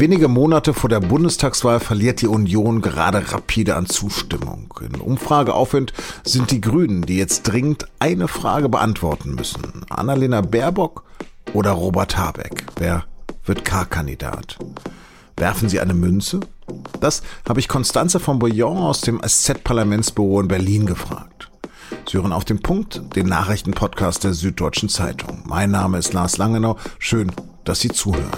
Wenige Monate vor der Bundestagswahl verliert die Union gerade rapide an Zustimmung. In Umfrageaufwind sind die Grünen, die jetzt dringend eine Frage beantworten müssen. Annalena Baerbock oder Robert Habeck? Wer wird K-Kandidat? Werfen Sie eine Münze? Das habe ich Constanze von Bouillon aus dem SZ-Parlamentsbüro in Berlin gefragt. Sie hören auf den Punkt, den Nachrichtenpodcast der Süddeutschen Zeitung. Mein Name ist Lars Langenau. Schön, dass Sie zuhören.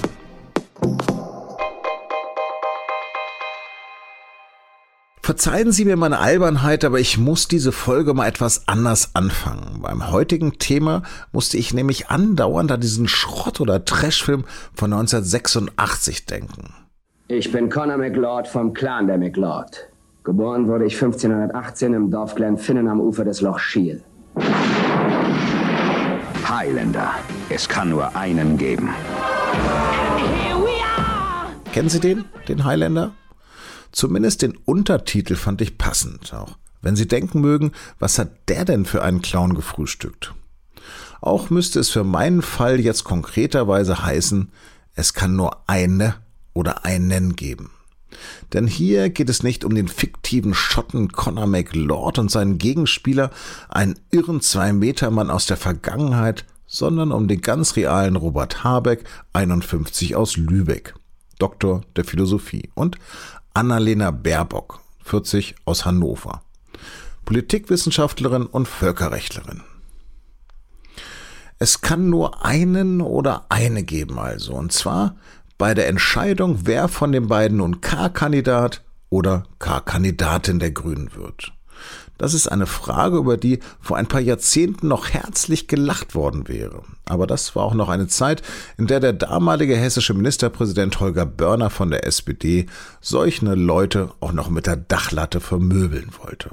Verzeihen Sie mir meine Albernheit, aber ich muss diese Folge mal etwas anders anfangen. Beim heutigen Thema musste ich nämlich andauernd an diesen Schrott- oder Trashfilm von 1986 denken. Ich bin Conor McLeod vom Clan der McLeod. Geboren wurde ich 1518 im Dorf Glenfinnan am Ufer des Loch Shiel. Highlander. Es kann nur einen geben. Kennen Sie den, den Highlander? Zumindest den Untertitel fand ich passend, auch wenn Sie denken mögen, was hat der denn für einen Clown gefrühstückt? Auch müsste es für meinen Fall jetzt konkreterweise heißen, es kann nur eine oder einen geben. Denn hier geht es nicht um den fiktiven Schotten Conor McLeod und seinen Gegenspieler, einen irren Zwei-Meter-Mann aus der Vergangenheit, sondern um den ganz realen Robert Habeck, 51 aus Lübeck, Doktor der Philosophie und Annalena Baerbock, 40 aus Hannover, Politikwissenschaftlerin und Völkerrechtlerin. Es kann nur einen oder eine geben also, und zwar bei der Entscheidung, wer von den beiden nun K-Kandidat oder K-Kandidatin der Grünen wird. Das ist eine Frage, über die vor ein paar Jahrzehnten noch herzlich gelacht worden wäre. Aber das war auch noch eine Zeit, in der der damalige hessische Ministerpräsident Holger Börner von der SPD solche Leute auch noch mit der Dachlatte vermöbeln wollte.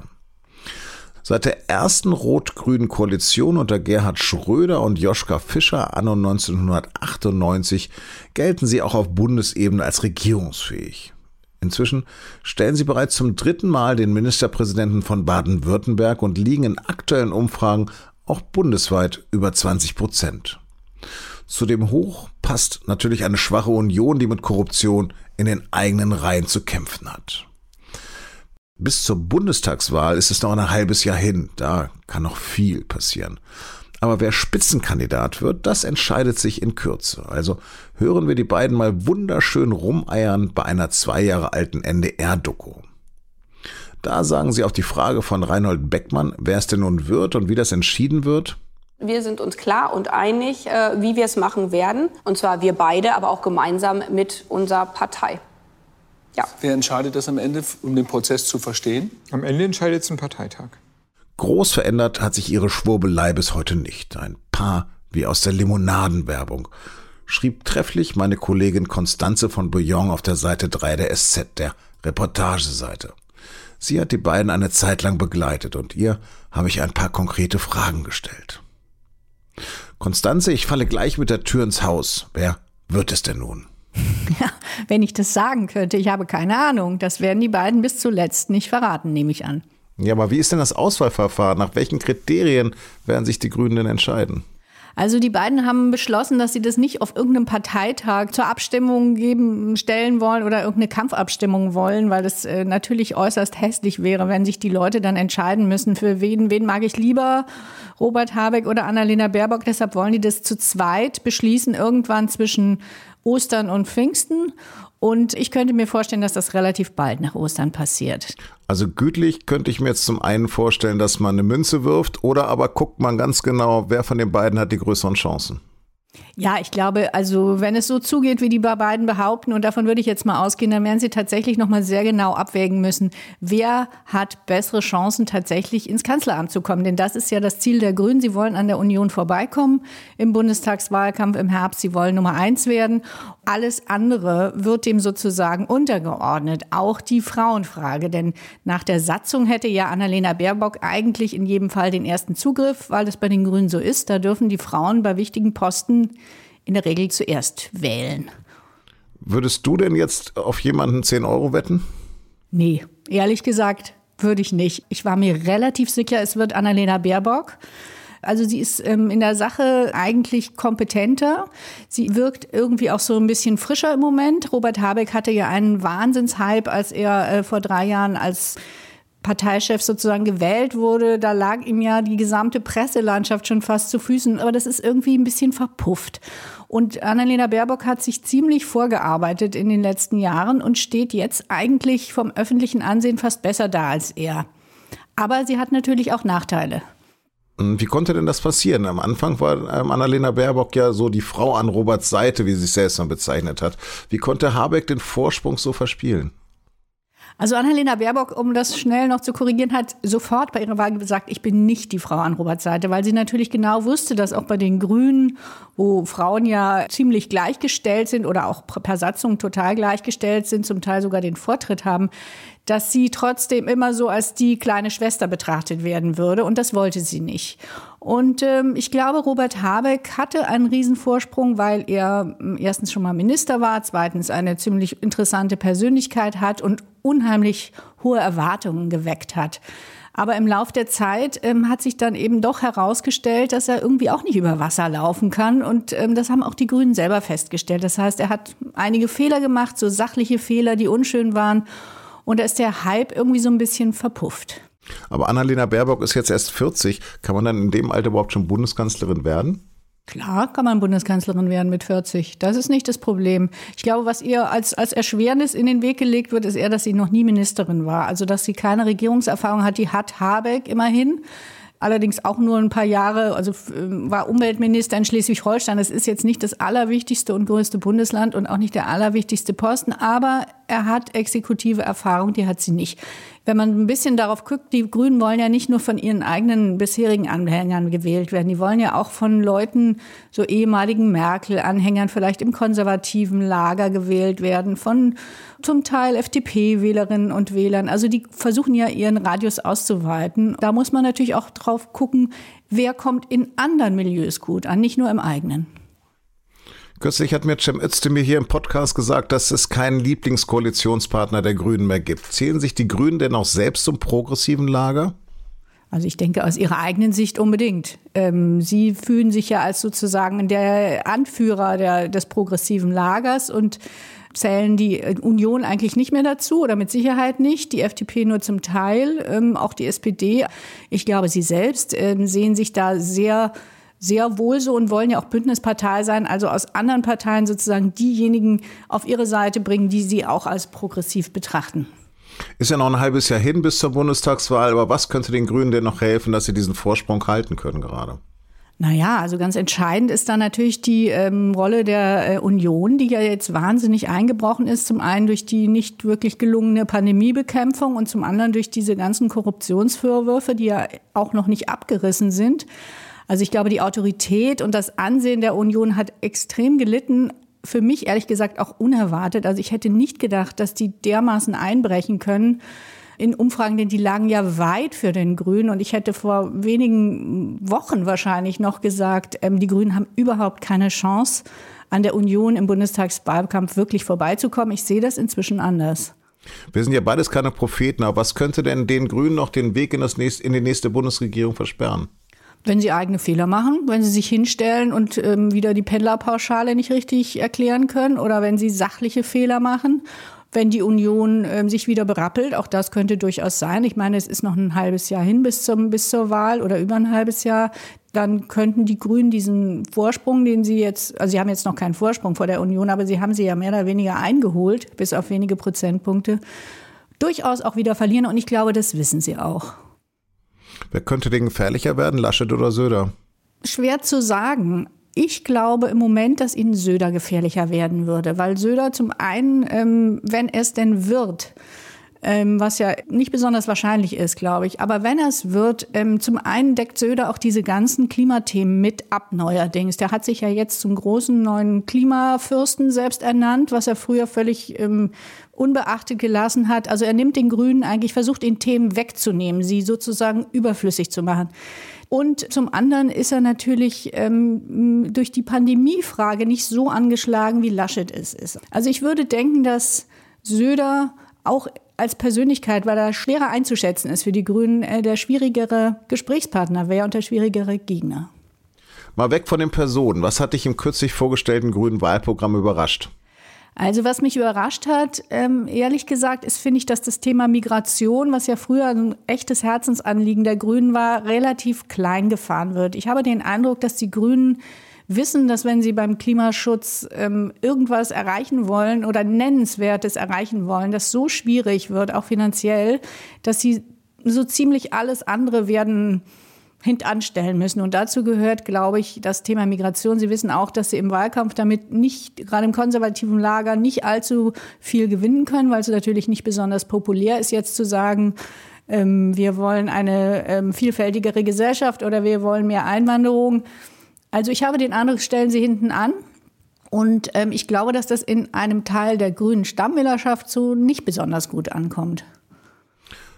Seit der ersten rot-grünen Koalition unter Gerhard Schröder und Joschka Fischer anno 1998 gelten sie auch auf Bundesebene als regierungsfähig. Inzwischen stellen sie bereits zum dritten Mal den Ministerpräsidenten von Baden-Württemberg und liegen in aktuellen Umfragen auch bundesweit über 20 Prozent. Zu dem Hoch passt natürlich eine schwache Union, die mit Korruption in den eigenen Reihen zu kämpfen hat. Bis zur Bundestagswahl ist es noch ein halbes Jahr hin. Da kann noch viel passieren. Aber wer Spitzenkandidat wird, das entscheidet sich in Kürze. Also hören wir die beiden mal wunderschön rumeiern bei einer zwei Jahre alten NDR-Doku. Da sagen sie auf die Frage von Reinhold Beckmann, wer es denn nun wird und wie das entschieden wird. Wir sind uns klar und einig, äh, wie wir es machen werden. Und zwar wir beide, aber auch gemeinsam mit unserer Partei. Ja. Wer entscheidet das am Ende, um den Prozess zu verstehen? Am Ende entscheidet es ein Parteitag. Groß verändert hat sich ihre Schwurbelei bis heute nicht. Ein paar wie aus der Limonadenwerbung. Schrieb trefflich meine Kollegin Constanze von Bouillon auf der Seite 3 der SZ, der Reportageseite. Sie hat die beiden eine Zeit lang begleitet und ihr habe ich ein paar konkrete Fragen gestellt. Constanze, ich falle gleich mit der Tür ins Haus. Wer wird es denn nun? Ja, wenn ich das sagen könnte, ich habe keine Ahnung. Das werden die beiden bis zuletzt nicht verraten, nehme ich an. Ja, aber wie ist denn das Auswahlverfahren? Nach welchen Kriterien werden sich die Grünen denn entscheiden? Also die beiden haben beschlossen, dass sie das nicht auf irgendeinem Parteitag zur Abstimmung geben, stellen wollen oder irgendeine Kampfabstimmung wollen, weil das äh, natürlich äußerst hässlich wäre, wenn sich die Leute dann entscheiden müssen, für wen, wen mag ich lieber, Robert Habeck oder Annalena Baerbock. Deshalb wollen die das zu zweit beschließen, irgendwann zwischen Ostern und Pfingsten. Und ich könnte mir vorstellen, dass das relativ bald nach Ostern passiert. Also gütlich könnte ich mir jetzt zum einen vorstellen, dass man eine Münze wirft oder aber guckt man ganz genau, wer von den beiden hat die größeren Chancen. Ja, ich glaube, also wenn es so zugeht, wie die beiden behaupten, und davon würde ich jetzt mal ausgehen, dann werden sie tatsächlich nochmal sehr genau abwägen müssen, wer hat bessere Chancen, tatsächlich ins Kanzleramt zu kommen. Denn das ist ja das Ziel der Grünen. Sie wollen an der Union vorbeikommen im Bundestagswahlkampf im Herbst. Sie wollen Nummer eins werden. Alles andere wird dem sozusagen untergeordnet. Auch die Frauenfrage. Denn nach der Satzung hätte ja Annalena Baerbock eigentlich in jedem Fall den ersten Zugriff, weil das bei den Grünen so ist. Da dürfen die Frauen bei wichtigen Posten in der Regel zuerst wählen. Würdest du denn jetzt auf jemanden 10 Euro wetten? Nee, ehrlich gesagt würde ich nicht. Ich war mir relativ sicher, es wird Annalena Baerbock. Also sie ist ähm, in der Sache eigentlich kompetenter. Sie wirkt irgendwie auch so ein bisschen frischer im Moment. Robert Habeck hatte ja einen Wahnsinnshype, als er äh, vor drei Jahren als Parteichef sozusagen gewählt wurde, da lag ihm ja die gesamte Presselandschaft schon fast zu Füßen. Aber das ist irgendwie ein bisschen verpufft. Und Annalena Baerbock hat sich ziemlich vorgearbeitet in den letzten Jahren und steht jetzt eigentlich vom öffentlichen Ansehen fast besser da als er. Aber sie hat natürlich auch Nachteile. Wie konnte denn das passieren? Am Anfang war ähm, Annalena Baerbock ja so die Frau an Roberts Seite, wie sie sich selbst mal bezeichnet hat. Wie konnte Habeck den Vorsprung so verspielen? Also Annalena Baerbock, um das schnell noch zu korrigieren, hat sofort bei ihrer Wahl gesagt, ich bin nicht die Frau an Roberts Seite, weil sie natürlich genau wusste, dass auch bei den Grünen, wo Frauen ja ziemlich gleichgestellt sind oder auch per Satzung total gleichgestellt sind, zum Teil sogar den Vortritt haben, dass sie trotzdem immer so als die kleine Schwester betrachtet werden würde. Und das wollte sie nicht. Und ähm, ich glaube, Robert Habeck hatte einen Riesenvorsprung, weil er ähm, erstens schon mal Minister war, zweitens eine ziemlich interessante Persönlichkeit hat und unheimlich hohe Erwartungen geweckt hat. Aber im Lauf der Zeit ähm, hat sich dann eben doch herausgestellt, dass er irgendwie auch nicht über Wasser laufen kann. Und ähm, das haben auch die Grünen selber festgestellt. Das heißt, er hat einige Fehler gemacht, so sachliche Fehler, die unschön waren. Und da ist der Hype irgendwie so ein bisschen verpufft. Aber Annalena Baerbock ist jetzt erst 40. Kann man dann in dem Alter überhaupt schon Bundeskanzlerin werden? Klar kann man Bundeskanzlerin werden mit 40. Das ist nicht das Problem. Ich glaube, was ihr als, als Erschwernis in den Weg gelegt wird, ist eher, dass sie noch nie Ministerin war. Also, dass sie keine Regierungserfahrung hat. Die hat Habeck immerhin allerdings auch nur ein paar Jahre, also war Umweltminister in Schleswig-Holstein. Das ist jetzt nicht das allerwichtigste und größte Bundesland und auch nicht der allerwichtigste Posten, aber er hat exekutive Erfahrung, die hat sie nicht wenn man ein bisschen darauf guckt, die Grünen wollen ja nicht nur von ihren eigenen bisherigen Anhängern gewählt werden, die wollen ja auch von Leuten, so ehemaligen Merkel-Anhängern, vielleicht im konservativen Lager gewählt werden, von zum Teil FDP-Wählerinnen und Wählern. Also die versuchen ja ihren Radius auszuweiten. Da muss man natürlich auch drauf gucken, wer kommt in anderen Milieus gut an, nicht nur im eigenen. Kürzlich hat mir Cem Özdemir hier im Podcast gesagt, dass es keinen Lieblingskoalitionspartner der Grünen mehr gibt. Zählen sich die Grünen denn auch selbst zum progressiven Lager? Also ich denke aus Ihrer eigenen Sicht unbedingt. Ähm, Sie fühlen sich ja als sozusagen der Anführer der, des progressiven Lagers und zählen die Union eigentlich nicht mehr dazu oder mit Sicherheit nicht, die FDP nur zum Teil, ähm, auch die SPD. Ich glaube, Sie selbst ähm, sehen sich da sehr sehr wohl so und wollen ja auch Bündnispartei sein, also aus anderen Parteien sozusagen diejenigen auf ihre Seite bringen, die sie auch als progressiv betrachten. Ist ja noch ein halbes Jahr hin bis zur Bundestagswahl, aber was könnte den Grünen denn noch helfen, dass sie diesen Vorsprung halten können gerade? Naja, also ganz entscheidend ist da natürlich die ähm, Rolle der äh, Union, die ja jetzt wahnsinnig eingebrochen ist. Zum einen durch die nicht wirklich gelungene Pandemiebekämpfung und zum anderen durch diese ganzen Korruptionsvorwürfe, die ja auch noch nicht abgerissen sind. Also ich glaube, die Autorität und das Ansehen der Union hat extrem gelitten. Für mich ehrlich gesagt auch unerwartet. Also ich hätte nicht gedacht, dass die dermaßen einbrechen können in Umfragen, denn die lagen ja weit für den Grünen. Und ich hätte vor wenigen Wochen wahrscheinlich noch gesagt, ähm, die Grünen haben überhaupt keine Chance, an der Union im Bundestagswahlkampf wirklich vorbeizukommen. Ich sehe das inzwischen anders. Wir sind ja beides keine Propheten, aber was könnte denn den Grünen noch den Weg in, das nächste, in die nächste Bundesregierung versperren? Wenn sie eigene Fehler machen, wenn sie sich hinstellen und ähm, wieder die Pendlerpauschale nicht richtig erklären können oder wenn sie sachliche Fehler machen, wenn die Union ähm, sich wieder berappelt, auch das könnte durchaus sein. Ich meine, es ist noch ein halbes Jahr hin bis, zum, bis zur Wahl oder über ein halbes Jahr. Dann könnten die Grünen diesen Vorsprung, den sie jetzt, also sie haben jetzt noch keinen Vorsprung vor der Union, aber sie haben sie ja mehr oder weniger eingeholt, bis auf wenige Prozentpunkte, durchaus auch wieder verlieren. Und ich glaube, das wissen sie auch. Wer könnte denn gefährlicher werden, Laschet oder Söder? Schwer zu sagen. Ich glaube im Moment, dass Ihnen Söder gefährlicher werden würde, weil Söder zum einen, ähm, wenn es denn wird, ähm, was ja nicht besonders wahrscheinlich ist, glaube ich. Aber wenn es wird, ähm, zum einen deckt Söder auch diese ganzen Klimathemen mit ab neuerdings. Der hat sich ja jetzt zum großen neuen Klimafürsten selbst ernannt, was er früher völlig ähm, unbeachtet gelassen hat. Also er nimmt den Grünen eigentlich, versucht den Themen wegzunehmen, sie sozusagen überflüssig zu machen. Und zum anderen ist er natürlich ähm, durch die Pandemiefrage nicht so angeschlagen, wie Laschet es ist. Also ich würde denken, dass Söder auch als Persönlichkeit, weil er schwerer einzuschätzen ist für die Grünen, äh, der schwierigere Gesprächspartner wäre und der schwierigere Gegner. Mal weg von den Personen. Was hat dich im kürzlich vorgestellten grünen Wahlprogramm überrascht? Also was mich überrascht hat, ähm, ehrlich gesagt, ist, finde ich, dass das Thema Migration, was ja früher ein echtes Herzensanliegen der Grünen war, relativ klein gefahren wird. Ich habe den Eindruck, dass die Grünen wissen, dass wenn sie beim Klimaschutz ähm, irgendwas erreichen wollen oder Nennenswertes erreichen wollen, das so schwierig wird, auch finanziell, dass sie so ziemlich alles andere werden hintanstellen müssen. Und dazu gehört, glaube ich, das Thema Migration. Sie wissen auch, dass Sie im Wahlkampf damit nicht, gerade im konservativen Lager, nicht allzu viel gewinnen können, weil es natürlich nicht besonders populär ist, jetzt zu sagen, ähm, wir wollen eine ähm, vielfältigere Gesellschaft oder wir wollen mehr Einwanderung. Also ich habe den Eindruck, stellen Sie hinten an. Und ähm, ich glaube, dass das in einem Teil der grünen Stammwählerschaft so nicht besonders gut ankommt.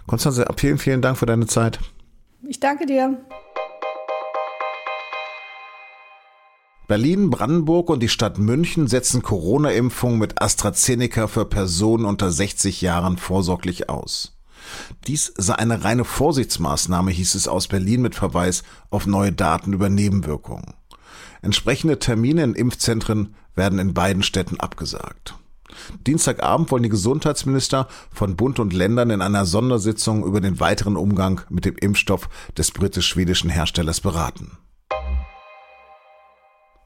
Konstanze, vielen, vielen Dank für deine Zeit. Ich danke dir. Berlin, Brandenburg und die Stadt München setzen Corona-Impfungen mit AstraZeneca für Personen unter 60 Jahren vorsorglich aus. Dies sei eine reine Vorsichtsmaßnahme, hieß es aus Berlin mit Verweis auf neue Daten über Nebenwirkungen. Entsprechende Termine in Impfzentren werden in beiden Städten abgesagt. Dienstagabend wollen die Gesundheitsminister von Bund und Ländern in einer Sondersitzung über den weiteren Umgang mit dem Impfstoff des britisch-schwedischen Herstellers beraten.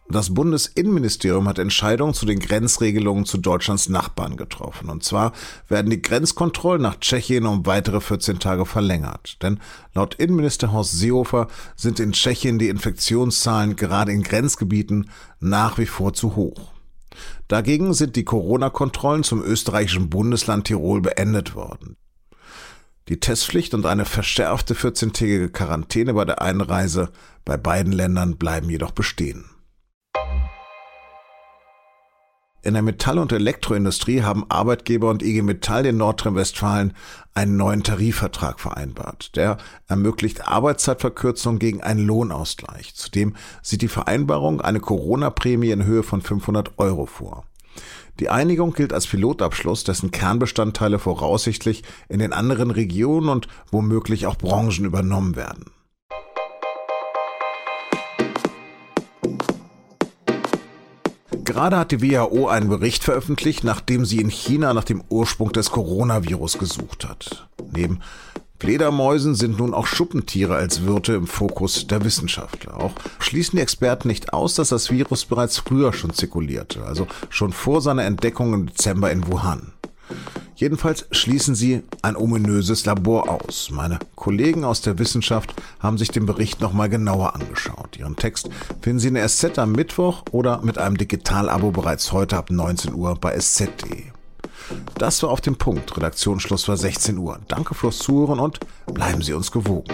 Das Bundesinnenministerium hat Entscheidungen zu den Grenzregelungen zu Deutschlands Nachbarn getroffen. Und zwar werden die Grenzkontrollen nach Tschechien um weitere 14 Tage verlängert. Denn laut Innenminister Horst Seehofer sind in Tschechien die Infektionszahlen gerade in Grenzgebieten nach wie vor zu hoch. Dagegen sind die Corona-Kontrollen zum österreichischen Bundesland Tirol beendet worden. Die Testpflicht und eine verschärfte 14-tägige Quarantäne bei der Einreise bei beiden Ländern bleiben jedoch bestehen. In der Metall- und Elektroindustrie haben Arbeitgeber und IG Metall in Nordrhein-Westfalen einen neuen Tarifvertrag vereinbart. Der ermöglicht Arbeitszeitverkürzung gegen einen Lohnausgleich. Zudem sieht die Vereinbarung eine Corona-Prämie in Höhe von 500 Euro vor. Die Einigung gilt als Pilotabschluss, dessen Kernbestandteile voraussichtlich in den anderen Regionen und womöglich auch Branchen übernommen werden. Gerade hat die WHO einen Bericht veröffentlicht, nachdem sie in China nach dem Ursprung des Coronavirus gesucht hat. Neben Fledermäusen sind nun auch Schuppentiere als Wirte im Fokus der Wissenschaftler. Auch schließen die Experten nicht aus, dass das Virus bereits früher schon zirkulierte, also schon vor seiner Entdeckung im Dezember in Wuhan. Jedenfalls schließen sie ein ominöses Labor aus. Meine Kollegen aus der Wissenschaft haben sich den Bericht nochmal genauer angeschaut. Ihren Text finden Sie in der SZ am Mittwoch oder mit einem Digitalabo bereits heute ab 19 Uhr bei sz.de. Das war auf dem Punkt. Redaktionsschluss war 16 Uhr. Danke fürs Zuhören und bleiben Sie uns gewogen.